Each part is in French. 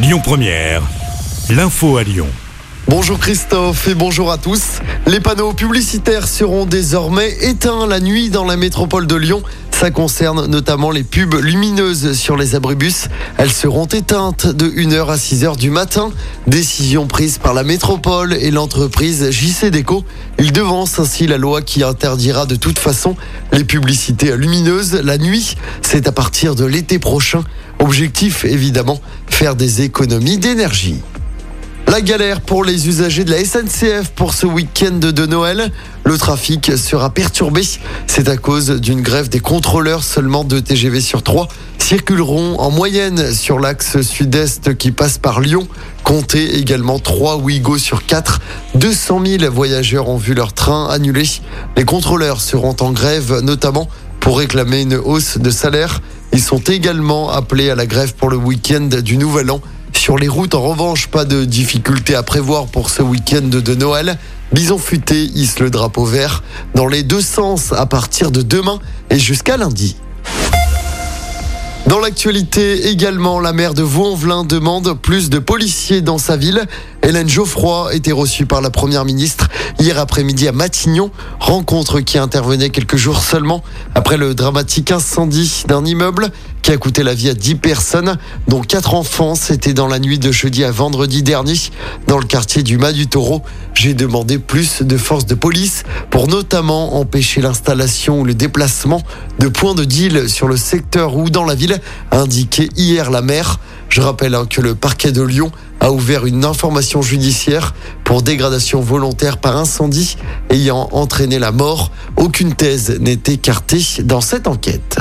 Lyon Première, l'info à Lyon. Bonjour Christophe et bonjour à tous. Les panneaux publicitaires seront désormais éteints la nuit dans la métropole de Lyon. Ça concerne notamment les pubs lumineuses sur les abribus. Elles seront éteintes de 1h à 6h du matin. Décision prise par la métropole et l'entreprise JC Déco. Il devance ainsi la loi qui interdira de toute façon les publicités lumineuses la nuit. C'est à partir de l'été prochain. Objectif évidemment, faire des économies d'énergie. La galère pour les usagers de la SNCF pour ce week-end de Noël. Le trafic sera perturbé. C'est à cause d'une grève des contrôleurs. Seulement deux TGV sur trois circuleront en moyenne sur l'axe sud-est qui passe par Lyon. Comptez également 3 Ouigo sur 4. 200 000 voyageurs ont vu leur train annulé. Les contrôleurs seront en grève notamment pour réclamer une hausse de salaire. Ils sont également appelés à la grève pour le week-end du Nouvel An. Sur les routes, en revanche, pas de difficulté à prévoir pour ce week-end de Noël. Bison futé hisse le drapeau vert dans les deux sens à partir de demain et jusqu'à lundi. Dans l'actualité également, la maire de Vaux-en-Velin demande plus de policiers dans sa ville. Hélène Geoffroy était reçue par la première ministre hier après-midi à Matignon, rencontre qui intervenait quelques jours seulement après le dramatique incendie d'un immeuble qui a coûté la vie à 10 personnes, dont 4 enfants. C'était dans la nuit de jeudi à vendredi dernier, dans le quartier du Mas du Taureau. J'ai demandé plus de forces de police pour notamment empêcher l'installation ou le déplacement de points de deal sur le secteur ou dans la ville, a indiqué hier la maire. Je rappelle hein, que le parquet de Lyon a ouvert une information judiciaire pour dégradation volontaire par incendie ayant entraîné la mort. Aucune thèse n'est écartée dans cette enquête.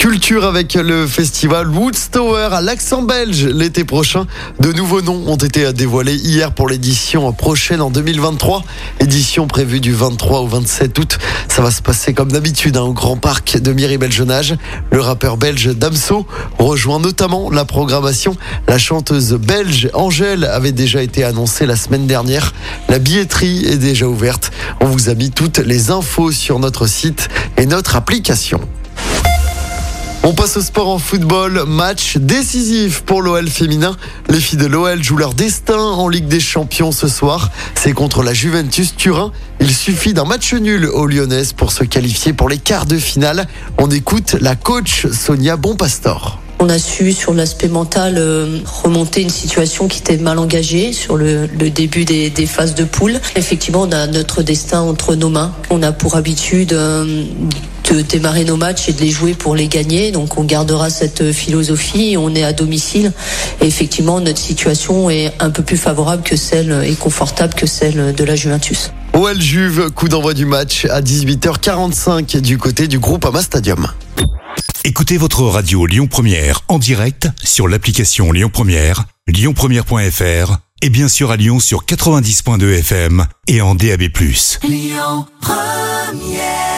Culture avec le festival Woodstower à l'accent belge l'été prochain. De nouveaux noms ont été dévoilés hier pour l'édition prochaine en 2023. Édition prévue du 23 au 27 août. Ça va se passer comme d'habitude hein, au Grand Parc de Miribel-Jonage. Le rappeur belge Damso rejoint notamment la programmation. La chanteuse belge Angèle avait déjà été annoncée la semaine dernière. La billetterie est déjà ouverte. On vous a mis toutes les infos sur notre site et notre application. On passe au sport en football. Match décisif pour l'OL féminin. Les filles de l'OL jouent leur destin en Ligue des Champions ce soir. C'est contre la Juventus Turin. Il suffit d'un match nul aux Lyonnaises pour se qualifier pour les quarts de finale. On écoute la coach Sonia Bonpastor. On a su sur l'aspect mental euh, remonter une situation qui était mal engagée sur le, début des, phases de poule. Effectivement, on a notre destin entre nos mains. On a pour habitude euh, de démarrer nos matchs et de les jouer pour les gagner. Donc on gardera cette philosophie. On est à domicile. Et effectivement, notre situation est un peu plus favorable que celle et confortable que celle de la Juventus. OL Juve, coup d'envoi du match à 18h45 du côté du groupe Ama Stadium. Écoutez votre radio Lyon Première en direct sur l'application Lyon Première, lyonpremière.fr et bien sûr à Lyon sur 90.2 FM et en DAB+. Lyon Première